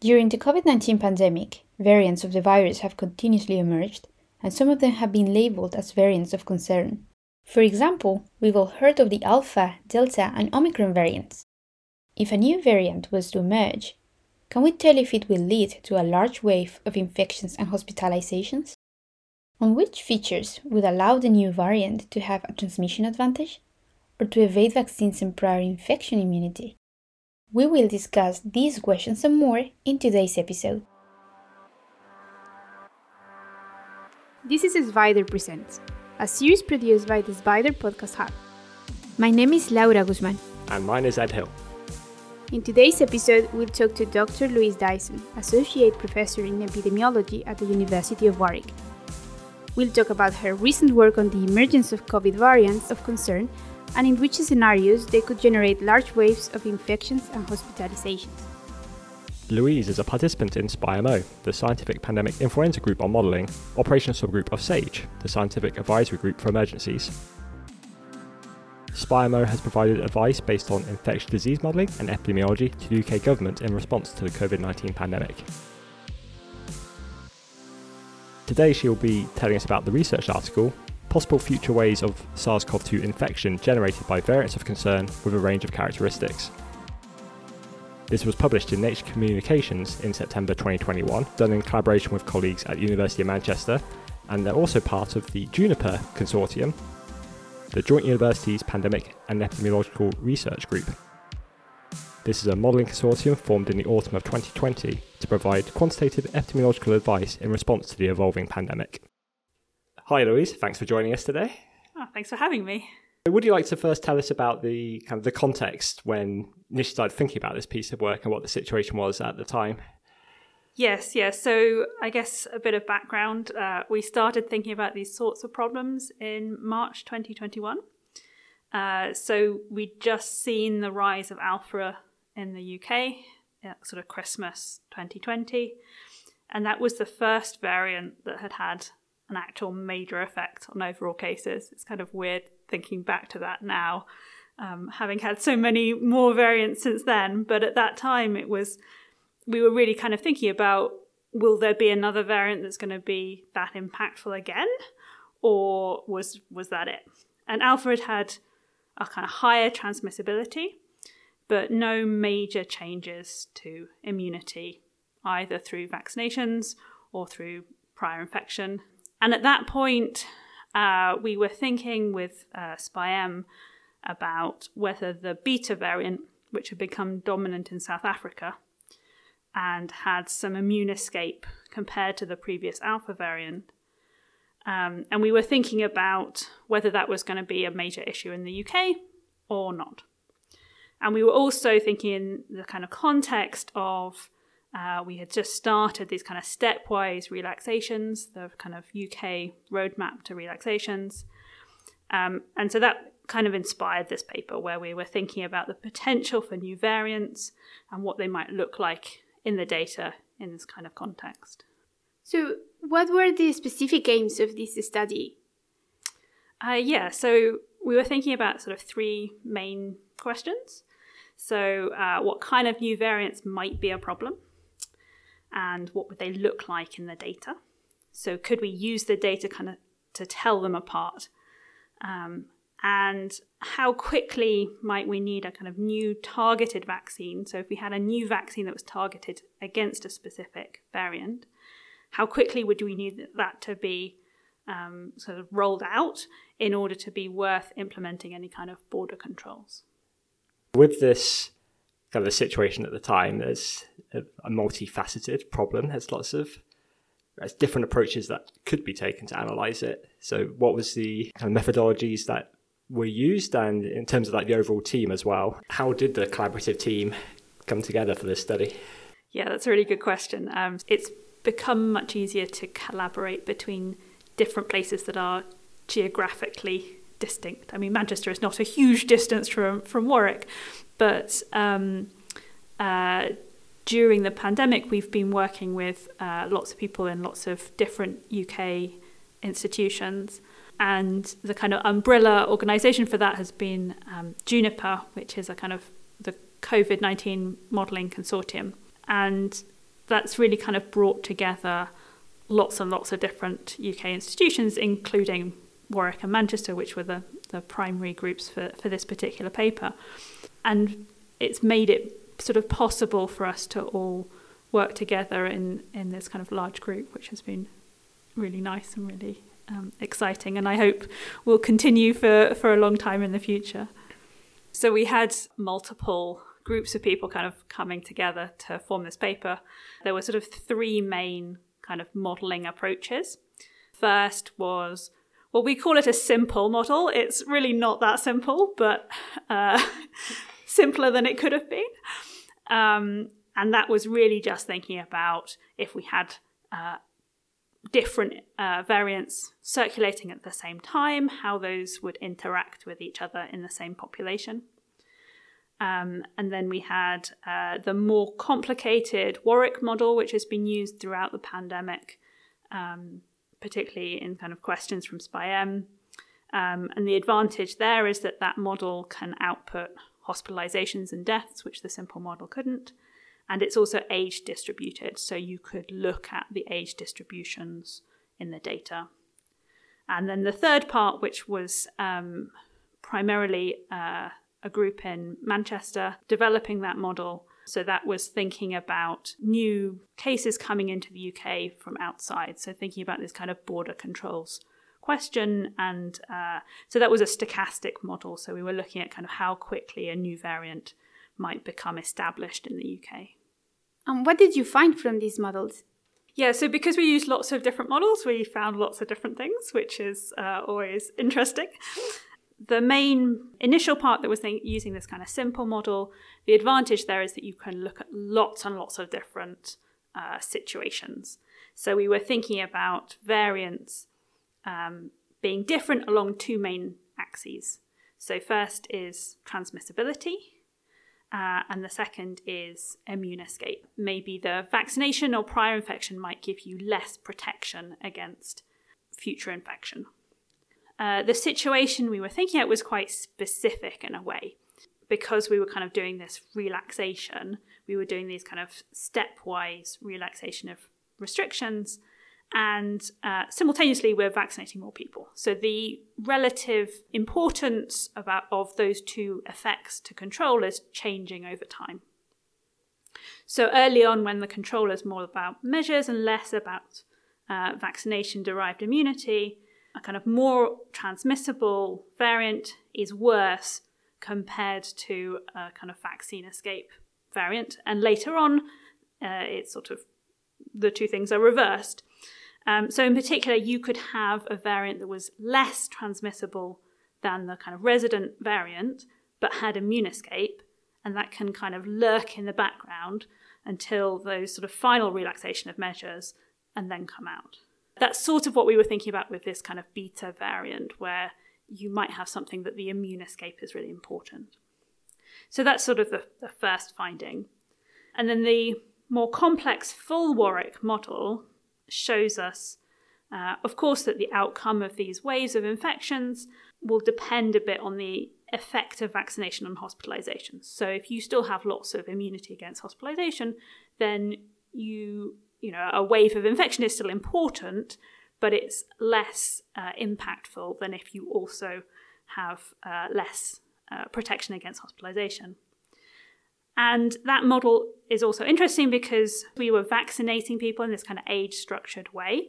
During the COVID 19 pandemic, variants of the virus have continuously emerged, and some of them have been labeled as variants of concern. For example, we've all heard of the Alpha, Delta, and Omicron variants. If a new variant was to emerge, can we tell if it will lead to a large wave of infections and hospitalizations? On which features would allow the new variant to have a transmission advantage or to evade vaccines and prior infection immunity? We will discuss these questions and more in today's episode. This is SBIDER Presents, a series produced by the SBIDER Podcast Hub. My name is Laura Guzman. And mine is Ed Hill. In today's episode, we'll talk to Dr. Louise Dyson, Associate Professor in Epidemiology at the University of Warwick. We'll talk about her recent work on the emergence of COVID variants of concern and in which scenarios they could generate large waves of infections and hospitalizations. Louise is a participant in SPI-M-O, the Scientific Pandemic Influenza Group on Modelling, Operational Subgroup of SAGE, the Scientific Advisory Group for Emergencies. SPI-M-O has provided advice based on infectious disease modelling and epidemiology to the UK government in response to the COVID 19 pandemic. Today, she will be telling us about the research article Possible Future Waves of SARS CoV 2 Infection Generated by Variants of Concern with a Range of Characteristics. This was published in Nature Communications in September 2021, done in collaboration with colleagues at the University of Manchester, and they're also part of the JUNIPER Consortium, the Joint Universities Pandemic and Epidemiological Research Group. This is a modelling consortium formed in the autumn of 2020 to provide quantitative epidemiological advice in response to the evolving pandemic. Hi, Louise. Thanks for joining us today. Oh, thanks for having me. Would you like to first tell us about the kind of the context when initially started thinking about this piece of work and what the situation was at the time? Yes, yes. So I guess a bit of background. Uh, we started thinking about these sorts of problems in March 2021. Uh, so we'd just seen the rise of alpha in the UK, sort of Christmas 2020, and that was the first variant that had had an actual major effect on overall cases. It's kind of weird thinking back to that now, um, having had so many more variants since then. But at that time, it was we were really kind of thinking about will there be another variant that's going to be that impactful again, or was was that it? And had had a kind of higher transmissibility, but no major changes to immunity, either through vaccinations or through prior infection. And at that point, uh, we were thinking with uh, about whether the beta variant, which had become dominant in South Africa, and had some immune escape compared to the previous alpha variant. Um, and we were thinking about whether that was going to be a major issue in the UK or not. And we were also thinking in the kind of context of uh, we had just started these kind of stepwise relaxations, the kind of UK roadmap to relaxations. Um, and so that kind of inspired this paper where we were thinking about the potential for new variants and what they might look like in the data in this kind of context. So, what were the specific aims of this study? Uh, yeah, so we were thinking about sort of three main questions. So, uh, what kind of new variants might be a problem? And what would they look like in the data? So, could we use the data kind of to tell them apart? Um, and how quickly might we need a kind of new targeted vaccine? So, if we had a new vaccine that was targeted against a specific variant, how quickly would we need that to be um, sort of rolled out in order to be worth implementing any kind of border controls? With this kind of the situation at the time, there's a, a multifaceted problem. There's lots of there's different approaches that could be taken to analyze it. So, what was the kind of methodologies that were used and in terms of like the overall team as well how did the collaborative team come together for this study yeah that's a really good question um, it's become much easier to collaborate between different places that are geographically distinct i mean manchester is not a huge distance from from warwick but um, uh, during the pandemic we've been working with uh, lots of people in lots of different uk institutions and the kind of umbrella organization for that has been um, Juniper, which is a kind of the COVID 19 modeling consortium. And that's really kind of brought together lots and lots of different UK institutions, including Warwick and Manchester, which were the, the primary groups for, for this particular paper. And it's made it sort of possible for us to all work together in, in this kind of large group, which has been really nice and really um, exciting. And I hope will continue for, for a long time in the future. So we had multiple groups of people kind of coming together to form this paper. There were sort of three main kind of modeling approaches. First was well, we call it a simple model. It's really not that simple, but uh, simpler than it could have been. Um, and that was really just thinking about if we had uh, different uh, variants circulating at the same time, how those would interact with each other in the same population. Um, and then we had uh, the more complicated Warwick model, which has been used throughout the pandemic, um, particularly in kind of questions from SPI-M. Um, and the advantage there is that that model can output hospitalizations and deaths, which the simple model couldn't. And it's also age distributed, so you could look at the age distributions in the data. And then the third part, which was um, primarily uh, a group in Manchester developing that model. So that was thinking about new cases coming into the UK from outside. So thinking about this kind of border controls question. And uh, so that was a stochastic model. So we were looking at kind of how quickly a new variant might become established in the UK. Um, what did you find from these models? Yeah, so because we used lots of different models, we found lots of different things, which is uh, always interesting the main initial part that was using this kind of simple model, the advantage there is that you can look at lots and lots of different uh, situations. So we were thinking about variants um, being different along two main axes. So first is transmissibility, uh, and the second is immune escape. Maybe the vaccination or prior infection might give you less protection against future infection. Uh, the situation we were thinking at was quite specific in a way. Because we were kind of doing this relaxation, we were doing these kind of stepwise relaxation of restrictions, and uh, simultaneously we're vaccinating more people. So the relative importance about, of those two effects to control is changing over time. So early on, when the control is more about measures and less about uh, vaccination derived immunity, a kind of more transmissible variant is worse compared to a kind of vaccine escape variant. And later on, uh, it's sort of the two things are reversed. Um, so, in particular, you could have a variant that was less transmissible than the kind of resident variant, but had immune escape, and that can kind of lurk in the background until those sort of final relaxation of measures and then come out that's sort of what we were thinking about with this kind of beta variant, where you might have something that the immune escape is really important. So that's sort of the, the first finding. And then the more complex full Warwick model shows us, uh, of course, that the outcome of these waves of infections will depend a bit on the effect of vaccination on hospitalizations. So if you still have lots of immunity against hospitalization, then you you know, a wave of infection is still important, but it's less uh, impactful than if you also have uh, less uh, protection against hospitalization. And that model is also interesting because we were vaccinating people in this kind of age structured way.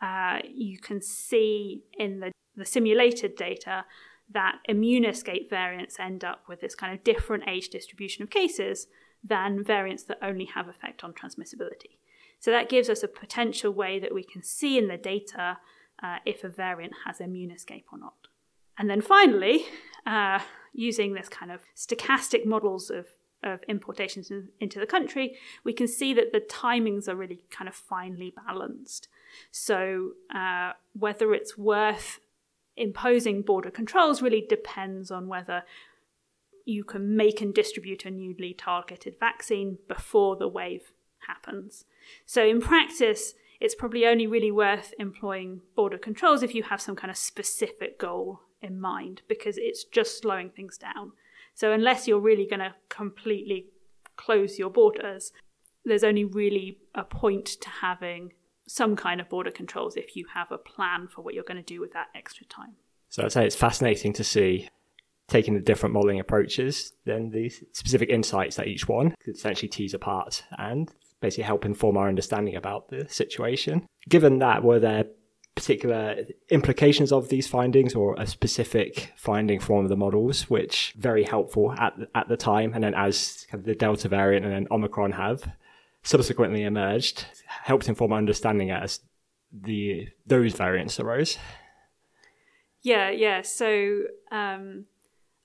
Uh, you can see in the, the simulated data that immune escape variants end up with this kind of different age distribution of cases than variants that only have effect on transmissibility. So that gives us a potential way that we can see in the data uh, if a variant has immune escape or not. And then finally, uh, using this kind of stochastic models of, of importations in, into the country, we can see that the timings are really kind of finely balanced. So uh, whether it's worth imposing border controls really depends on whether you can make and distribute a newly targeted vaccine before the wave happens. So in practice, it's probably only really worth employing border controls if you have some kind of specific goal in mind, because it's just slowing things down. So unless you're really going to completely close your borders, there's only really a point to having some kind of border controls if you have a plan for what you're going to do with that extra time. So I'd say it's fascinating to see taking the different modelling approaches, then the specific insights that each one could essentially tease apart and basically help inform our understanding about the situation. Given that, were there particular implications of these findings or a specific finding from one of the models, which very helpful at at the time, and then as kind of the Delta variant and then Omicron have subsequently emerged, helped inform our understanding as the those variants arose. Yeah, yeah. So um,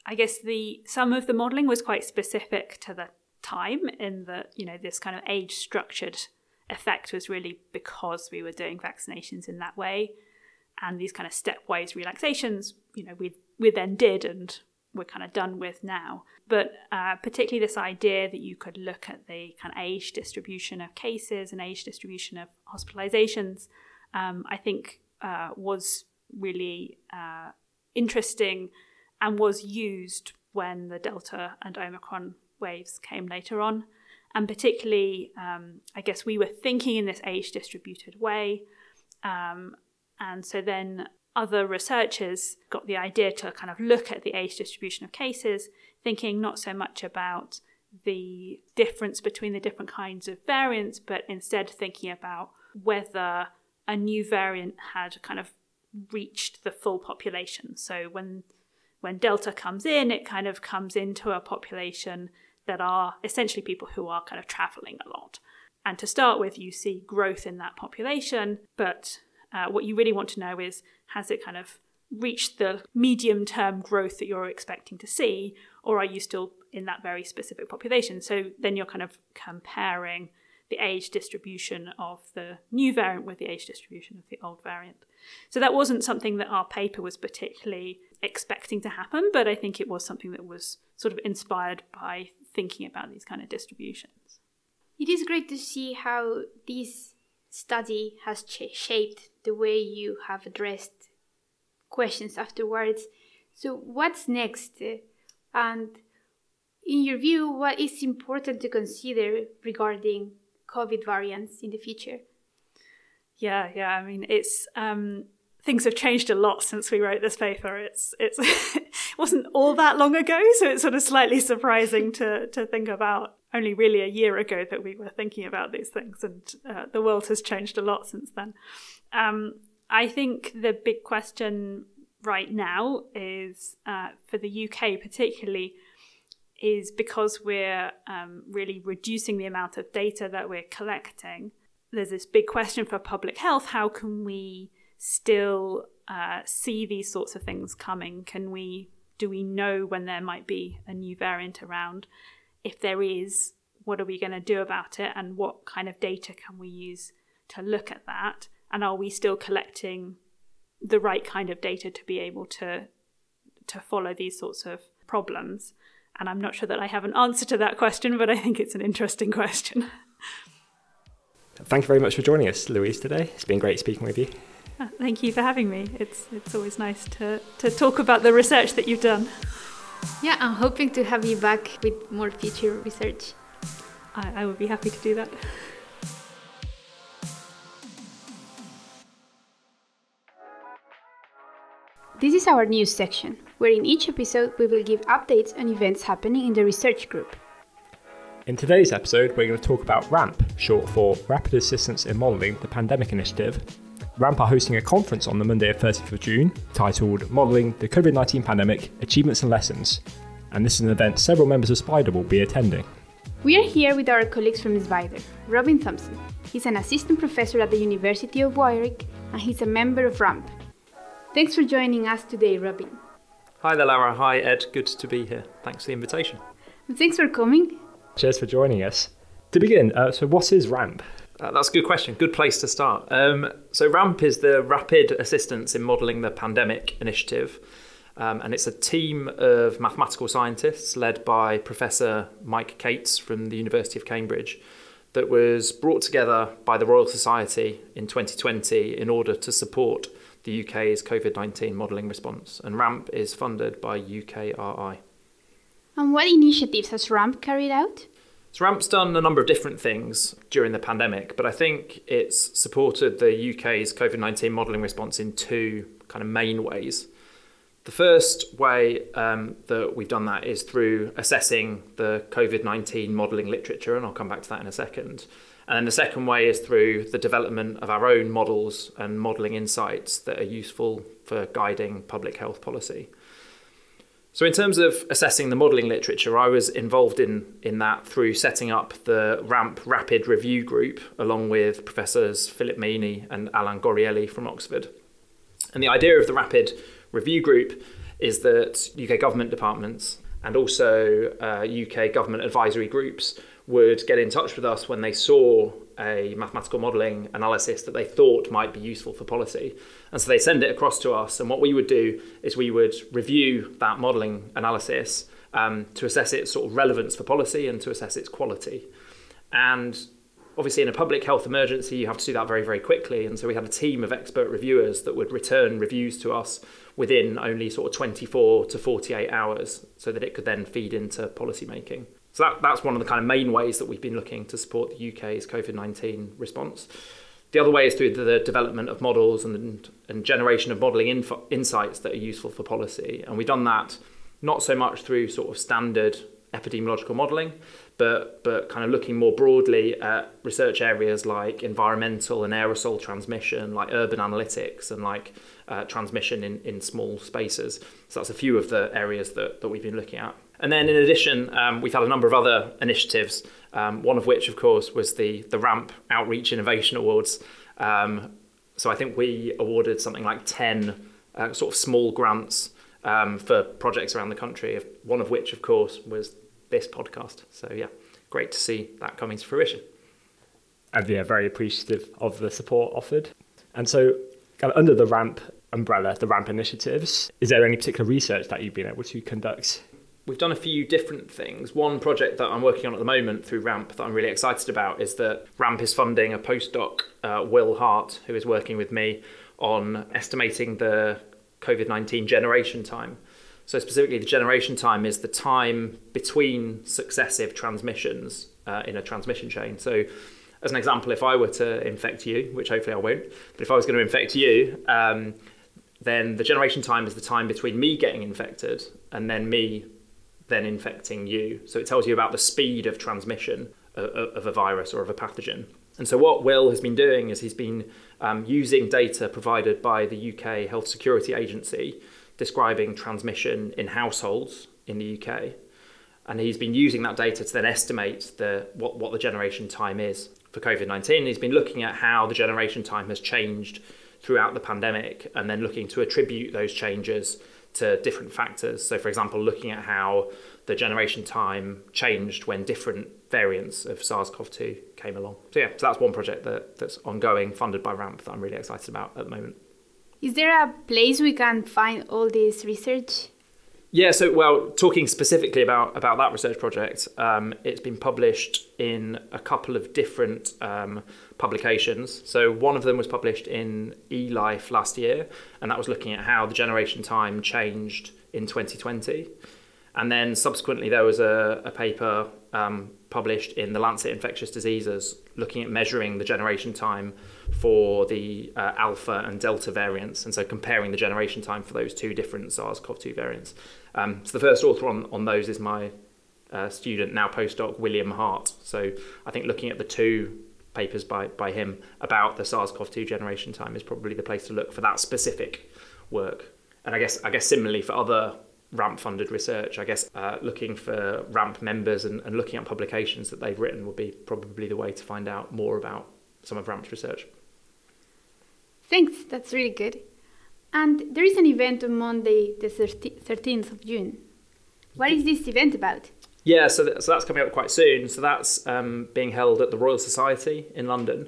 I guess the some of the modelling was quite specific to the time in that you know this kind of age structured effect was really because we were doing vaccinations in that way. And these kind of stepwise relaxations you know we we then did and we're kind of done with now. But uh, particularly this idea that you could look at the kind of age distribution of cases and age distribution of hospitalizations um, i think uh, was really uh, interesting and was used when the delta and omicron waves came later on and particularly, um, I guess we were thinking in this age distributed way. Um, and so then other researchers got the idea to kind of look at the age distribution of cases, thinking not so much about the difference between the different kinds of variants, but instead thinking about whether a new variant had kind of reached the full population. So when when Delta comes in, it kind of comes into a population that are essentially people who are kind of traveling a lot. And to start with, you see growth in that population, but uh, what you really want to know is has it kind of reached the medium term growth that you're expecting to see, or are you still in that very specific population? So then you're kind of comparing the age distribution of the new variant with the age distribution of the old variant. So that wasn't something that our paper was particularly expecting to happen, but I think it was something that was sort of inspired by thinking about these kind of distributions. It is great to see how this study has ch- shaped the way you have addressed questions afterwards. So, what's next? And in your view, what is important to consider regarding COVID variants in the future? Yeah, yeah. I mean, it's um, things have changed a lot since we wrote this paper. It's it's it wasn't all that long ago, so it's sort of slightly surprising to to think about only really a year ago that we were thinking about these things, and uh, the world has changed a lot since then. Um, I think the big question right now is uh, for the UK particularly is because we're um, really reducing the amount of data that we're collecting. There's this big question for public health: how can we still uh, see these sorts of things coming? Can we do we know when there might be a new variant around? If there is, what are we going to do about it? And what kind of data can we use to look at that? And are we still collecting the right kind of data to be able to to follow these sorts of problems? And I'm not sure that I have an answer to that question, but I think it's an interesting question. Thank you very much for joining us, Louise, today. It's been great speaking with you. Thank you for having me. It's it's always nice to, to talk about the research that you've done. Yeah, I'm hoping to have you back with more future research. I, I would be happy to do that. This is our news section, where in each episode we will give updates on events happening in the research group. In today's episode, we're going to talk about RAMP, short for Rapid Assistance in Modelling the Pandemic Initiative, RAMP are hosting a conference on the Monday of 30th of June titled Modelling the COVID 19 Pandemic Achievements and Lessons, and this is an event several members of SBIDER will be attending. We are here with our colleagues from SBIDER, Robin Thompson. He's an assistant professor at the University of Warwick and he's a member of RAMP. Thanks for joining us today, Robin. Hi there, Laura. Hi, Ed. Good to be here. Thanks for the invitation. And thanks for coming. Cheers for joining us. To begin, uh, so what is RAMP? Uh, that's a good question. Good place to start. Um, so, RAMP is the Rapid Assistance in Modelling the Pandemic initiative. Um, and it's a team of mathematical scientists led by Professor Mike Cates from the University of Cambridge that was brought together by the Royal Society in 2020 in order to support the UK's COVID 19 modelling response. And RAMP is funded by UKRI. And what initiatives has RAMP carried out? So RAMP's done a number of different things during the pandemic, but I think it's supported the UK's COVID 19 modelling response in two kind of main ways. The first way um, that we've done that is through assessing the COVID 19 modelling literature, and I'll come back to that in a second. And then the second way is through the development of our own models and modelling insights that are useful for guiding public health policy. So, in terms of assessing the modelling literature, I was involved in, in that through setting up the RAMP Rapid Review Group along with Professors Philip Maini and Alain Goriely from Oxford. And the idea of the Rapid Review Group is that UK government departments and also uh, UK government advisory groups would get in touch with us when they saw a mathematical modelling analysis that they thought might be useful for policy. And so they send it across to us. And what we would do is we would review that modelling analysis um, to assess its sort of relevance for policy and to assess its quality. And obviously, in a public health emergency, you have to do that very, very quickly. And so we had a team of expert reviewers that would return reviews to us within only sort of 24 to 48 hours so that it could then feed into policy making. So that, that's one of the kind of main ways that we've been looking to support the UK's COVID 19 response. The other way is through the development of models and, and generation of modelling info, insights that are useful for policy. And we've done that not so much through sort of standard epidemiological modelling, but, but kind of looking more broadly at research areas like environmental and aerosol transmission, like urban analytics, and like uh, transmission in, in small spaces. So that's a few of the areas that, that we've been looking at. And then in addition, um, we've had a number of other initiatives, um, one of which, of course, was the, the RAMP Outreach Innovation Awards. Um, so I think we awarded something like 10 uh, sort of small grants um, for projects around the country, one of which, of course, was this podcast. So yeah, great to see that coming to fruition. And yeah, very appreciative of the support offered. And so, under the RAMP umbrella, the RAMP initiatives, is there any particular research that you've been able to conduct we've done a few different things. One project that I'm working on at the moment through RAMP that I'm really excited about is that RAMP is funding a postdoc, uh, Will Hart, who is working with me on estimating the COVID 19 generation time. So, specifically, the generation time is the time between successive transmissions uh, in a transmission chain. So, as an example, if I were to infect you, which hopefully I won't, but if I was going to infect you, um, then the generation time is the time between me getting infected and then me then infecting you. So it tells you about the speed of transmission of, a virus or of a pathogen. And so what Will has been doing is he's been um, using data provided by the UK Health Security Agency describing transmission in households in the UK. And he's been using that data to then estimate the, what, what the generation time is for COVID 19. He's been looking at how the generation time has changed throughout the pandemic and then looking to attribute those changes to different factors. So, for example, looking at how the generation time changed when different variants of SARS-CoV-2 came along. So yeah, so that's one project that, that's ongoing, funded by RAMP, that I'm really excited about at the moment. Is there a place we can find all this research? Yeah, so well, talking specifically about about that research project, um, it's been published in a couple of different um, publications. So one of them was published in eLife last year, and that was looking at how the generation time changed in 2020. And then subsequently, there was a, a paper um, published in the Lancet Infectious Diseases looking at measuring the generation time for the uh, alpha and delta variants, and so comparing the generation time for those two different SARS CoV 2 variants. Um, so the first author on, on those is my uh, student, now postdoc, William Hart. So I think looking at the two papers by, by him about the SARS-CoV-2 generation time is probably the place to look for that specific work. And I guess I guess similarly for other RAMP funded research, I guess uh, looking for RAMP members and, and looking at publications that they've written would be probably the way to find out more about some of RAMP's research. Thanks, that's really good. And there is an event on Monday, the 13th of June. What is this event about? Yeah, so, th- so that's coming up quite soon. So that's um, being held at the Royal Society in London.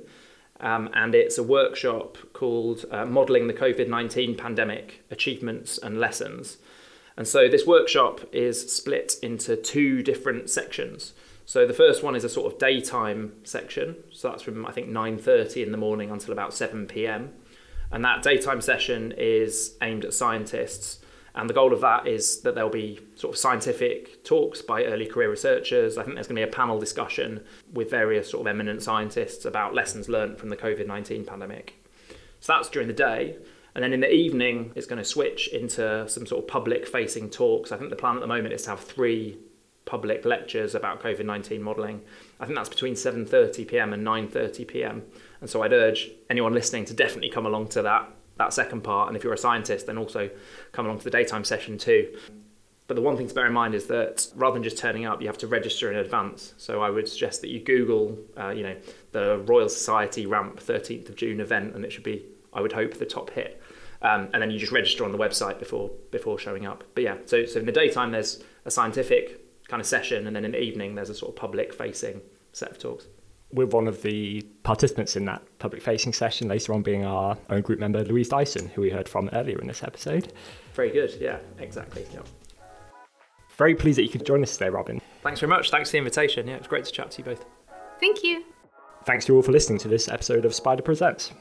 Um, and it's a workshop called uh, Modelling the COVID 19 Pandemic Achievements and Lessons. And so this workshop is split into two different sections. So the first one is a sort of daytime section. So that's from I think 9:30 in the morning until about 7 p.m. And that daytime session is aimed at scientists And the goal of that is that there'll be sort of scientific talks by early career researchers. I think there's going to be a panel discussion with various sort of eminent scientists about lessons learned from the COVID 19 pandemic. So that's during the day. And then in the evening, it's going to switch into some sort of public facing talks. I think the plan at the moment is to have three public lectures about COVID-19 modelling. I think that's between 7:30 p.m. and 9:30 p.m. And so I'd urge anyone listening to definitely come along to that that second part. And if you're a scientist, then also come along to the daytime session too. But the one thing to bear in mind is that rather than just turning up, you have to register in advance. So I would suggest that you Google, uh, you know, the Royal Society Ramp 13th of June event, and it should be, I would hope, the top hit. Um, and then you just register on the website before before showing up. But yeah, so so in the daytime there's a scientific kind of session, and then in the evening there's a sort of public facing set of talks. We're one of the participants in that public facing session, later on being our own group member Louise Dyson, who we heard from earlier in this episode. Very good, yeah, exactly. Yeah. Very pleased that you could join us today, Robin. Thanks very much. Thanks for the invitation. Yeah, it's great to chat to you both. Thank you. Thanks to you all for listening to this episode of SBIDER Presents.